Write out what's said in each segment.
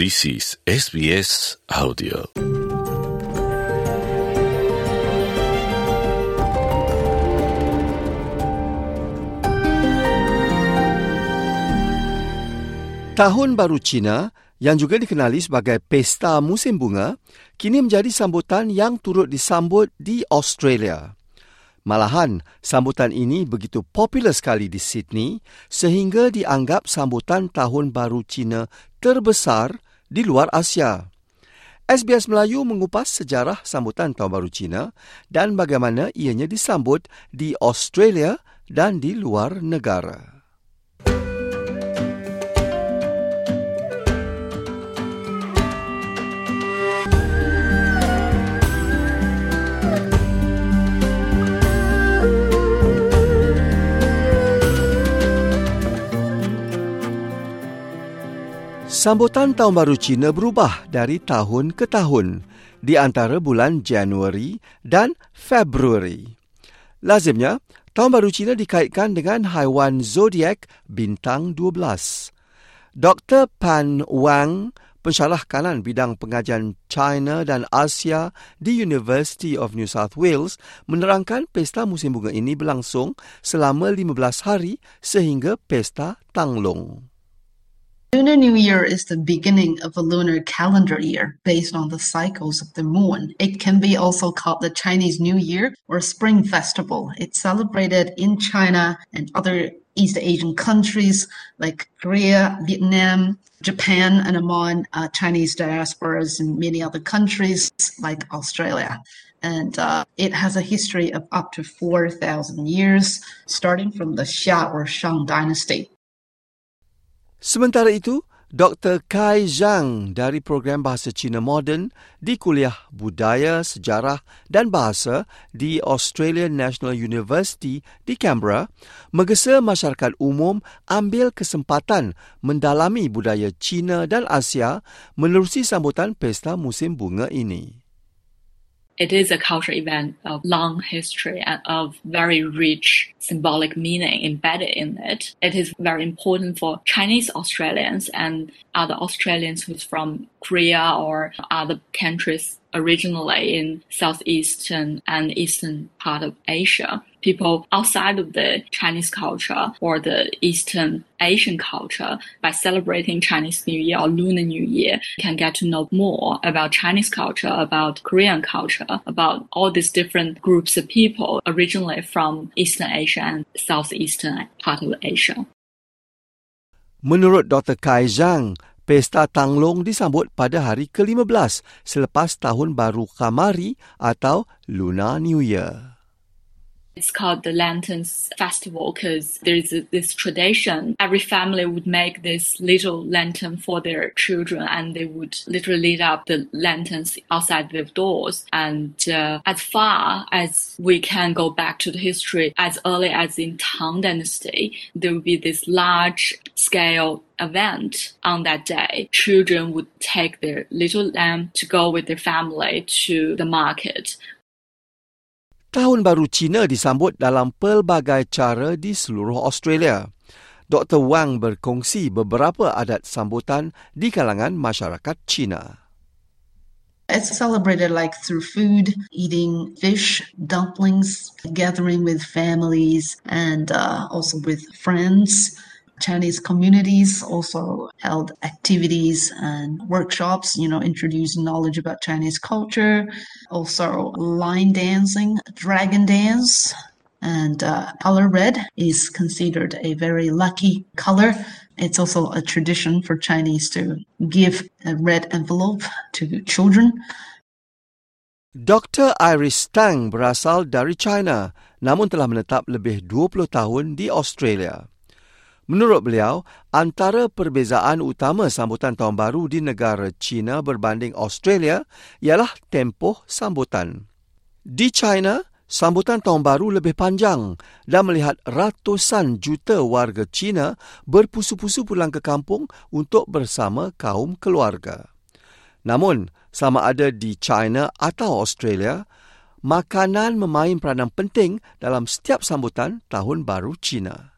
This is SBS Audio. Tahun Baru Cina yang juga dikenali sebagai Pesta Musim Bunga kini menjadi sambutan yang turut disambut di Australia. Malahan, sambutan ini begitu popular sekali di Sydney sehingga dianggap sambutan Tahun Baru Cina terbesar di luar Asia. SBS Melayu mengupas sejarah sambutan Tahun Baru Cina dan bagaimana ianya disambut di Australia dan di luar negara. Sambutan Tahun Baru Cina berubah dari tahun ke tahun di antara bulan Januari dan Februari. Lazimnya, Tahun Baru Cina dikaitkan dengan haiwan zodiak bintang 12. Dr. Pan Wang, pensyarah kanan bidang pengajian China dan Asia di University of New South Wales, menerangkan pesta musim bunga ini berlangsung selama 15 hari sehingga pesta Tanglong. Lunar New Year is the beginning of a lunar calendar year based on the cycles of the moon. It can be also called the Chinese New Year or Spring Festival. It's celebrated in China and other East Asian countries like Korea, Vietnam, Japan, and among uh, Chinese diasporas in many other countries like Australia. And uh, it has a history of up to 4,000 years, starting from the Xia or Shang dynasty. Sementara itu, Dr. Kai Zhang dari program Bahasa Cina Moden di Kuliah Budaya, Sejarah dan Bahasa di Australian National University di Canberra menggesa masyarakat umum ambil kesempatan mendalami budaya Cina dan Asia menerusi sambutan pesta musim bunga ini. It is a cultural event of long history and of very rich symbolic meaning embedded in it. It is very important for Chinese Australians and other Australians who's from Korea or other countries originally in southeastern and eastern part of Asia. People outside of the Chinese culture or the Eastern Asian culture by celebrating Chinese New Year or Lunar New Year can get to know more about Chinese culture, about Korean culture, about all these different groups of people originally from Eastern Asia and southeastern part of Asia. Menurut Dr. Kai Zhang, Pesta Tanglong disambut pada hari ke-15 selepas Tahun Baru Kamari atau Lunar New Year. It's called the Lanterns Festival because there's this tradition. Every family would make this little lantern for their children and they would literally light up the lanterns outside their doors. And uh, as far as we can go back to the history, as early as in Tang Dynasty, there would be this large scale event on that day. Children would take their little lamb to go with their family to the market Tahun Baru Cina disambut dalam pelbagai cara di seluruh Australia. Dr. Wang berkongsi beberapa adat sambutan di kalangan masyarakat Cina. It's celebrated like through food, eating fish, dumplings, gathering with families, and uh, also with friends. Chinese communities also held activities and workshops, you know, introducing knowledge about Chinese culture, also lion dancing, dragon dance, and uh, color red is considered a very lucky color. It's also a tradition for Chinese to give a red envelope to children. Dr. Iris Tang berasal dari China namun telah menetap lebih 20 tahun di Australia. Menurut beliau, antara perbezaan utama sambutan Tahun Baru di negara China berbanding Australia ialah tempoh sambutan. Di China, sambutan Tahun Baru lebih panjang dan melihat ratusan juta warga China berpusu-pusu pulang ke kampung untuk bersama kaum keluarga. Namun, sama ada di China atau Australia, makanan memain peranan penting dalam setiap sambutan Tahun Baru China.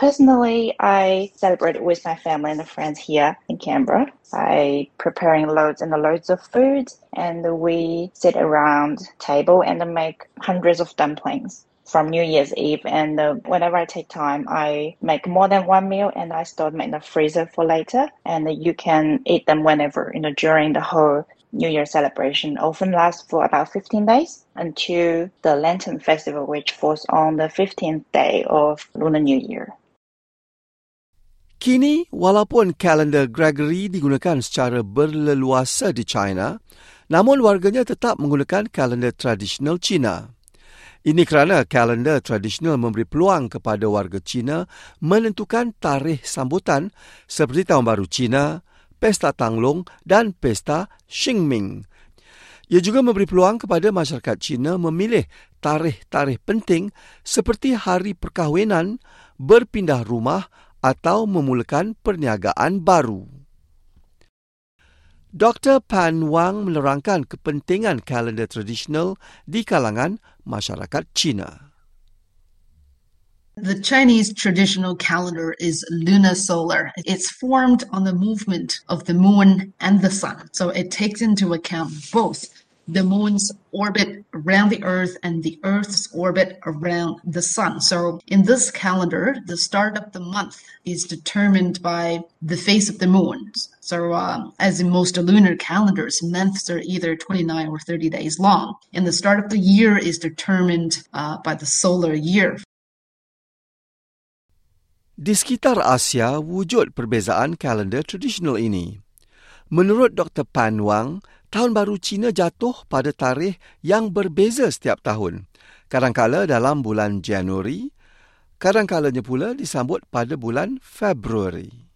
Personally, I celebrate with my family and friends here in Canberra by preparing loads and loads of food, and we sit around table and make hundreds of dumplings from New Year's Eve. And uh, whenever I take time, I make more than one meal and I store them in the freezer for later. And you can eat them whenever, you know, during the whole New Year celebration. Often lasts for about 15 days until the Lantern Festival, which falls on the 15th day of Lunar New Year. Kini, walaupun kalender Gregory digunakan secara berleluasa di China, namun warganya tetap menggunakan kalender tradisional China. Ini kerana kalender tradisional memberi peluang kepada warga China menentukan tarikh sambutan seperti Tahun Baru China, Pesta Tanglong dan Pesta Xingming. Ia juga memberi peluang kepada masyarakat China memilih tarikh-tarikh penting seperti hari perkahwinan, berpindah rumah atau memulakan perniagaan baru. Dr. Pan Wang menerangkan kepentingan kalender tradisional di kalangan masyarakat China. The Chinese traditional calendar is lunar solar. It's formed on the movement of the moon and the sun. So it takes into account both the moon's orbit around the earth and the earth's orbit around the sun. So in this calendar, the start of the month is determined by the phase of the moon. So uh, as in most lunar calendars, months are either 29 or 30 days long. And the start of the year is determined uh, by the solar year. Di sekitar Asia, wujud perbezaan kalender tradisional ini. Menurut Dr. Pan Wang, Tahun Baru Cina jatuh pada tarikh yang berbeza setiap tahun. Kadangkala dalam bulan Januari, kadangkalanya pula disambut pada bulan Februari.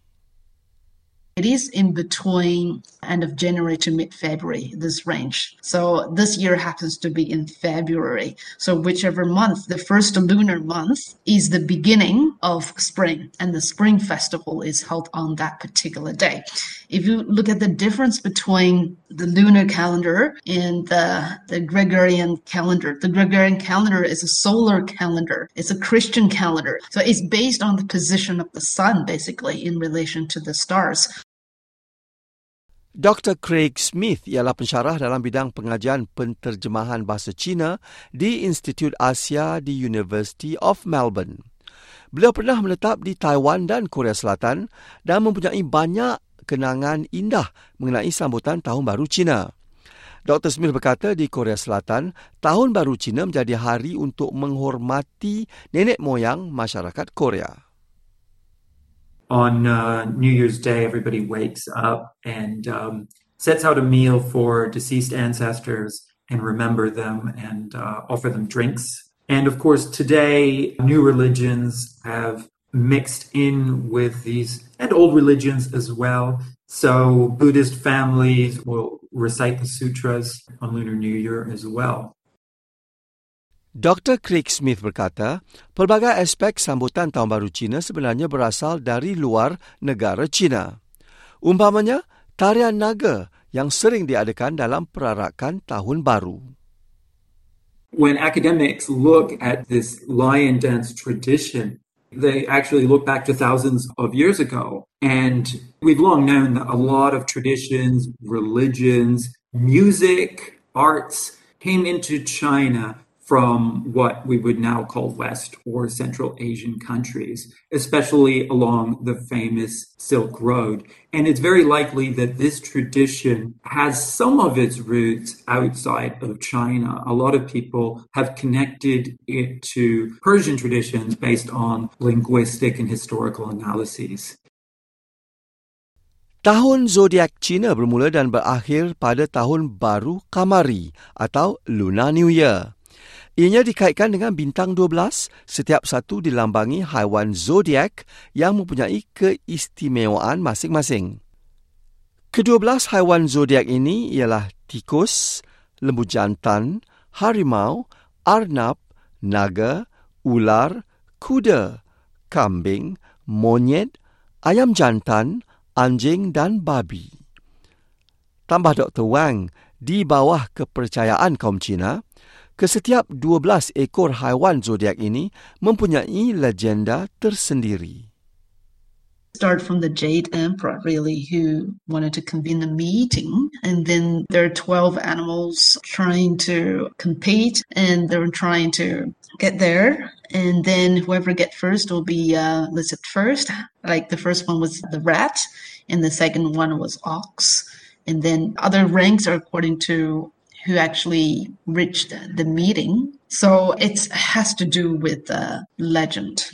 It is in between end of January to mid February, this range. So this year happens to be in February. So whichever month, the first lunar month is the beginning of spring and the spring festival is held on that particular day. If you look at the difference between the lunar calendar and the, the Gregorian calendar, the Gregorian calendar is a solar calendar. It's a Christian calendar. So it's based on the position of the sun, basically, in relation to the stars. Dr. Craig Smith ialah pensyarah dalam bidang pengajian penterjemahan bahasa Cina di Institut Asia di University of Melbourne. Beliau pernah menetap di Taiwan dan Korea Selatan dan mempunyai banyak kenangan indah mengenai sambutan Tahun Baru Cina. Dr. Smith berkata di Korea Selatan, Tahun Baru Cina menjadi hari untuk menghormati nenek moyang masyarakat Korea. On uh, New Year's Day, everybody wakes up and um, sets out a meal for deceased ancestors and remember them and uh, offer them drinks. And of course, today, new religions have mixed in with these and old religions as well. So, Buddhist families will recite the sutras on Lunar New Year as well. Dr. Craig Smith berkata, pelbagai aspek sambutan Tahun Baru Cina sebenarnya berasal dari luar negara Cina. Umpamanya, tarian naga yang sering diadakan dalam perarakan Tahun Baru. When academics look at this lion dance tradition, they actually look back to thousands of years ago. And we've long known that a lot of traditions, religions, music, arts came into China from what we would now call West or Central Asian countries, especially along the famous Silk Road. And it's very likely that this tradition has some of its roots outside of China. A lot of people have connected it to Persian traditions based on linguistic and historical analyses. Tahun zodiak Cina bermula dan berakhir pada tahun baru Kamari atau Lunar New Year. Ianya dikaitkan dengan bintang 12, setiap satu dilambangi haiwan zodiak yang mempunyai keistimewaan masing-masing. Kedua belas haiwan zodiak ini ialah tikus, lembu jantan, harimau, arnab, naga, ular, kuda, kambing, monyet, ayam jantan, anjing dan babi. Tambah Dr. Wang, di bawah kepercayaan kaum Cina, Kesetiap 12 ekor haiwan zodiak ini mempunyai legenda tersendiri. start from the Jade Emperor, really, who wanted to convene a meeting. And then there are 12 animals trying to compete and they're trying to get there. And then whoever get first will be uh, listed first. Like the first one was the rat, and the second one was ox. And then other ranks are according to who actually reached the meeting. So it has to do with the legend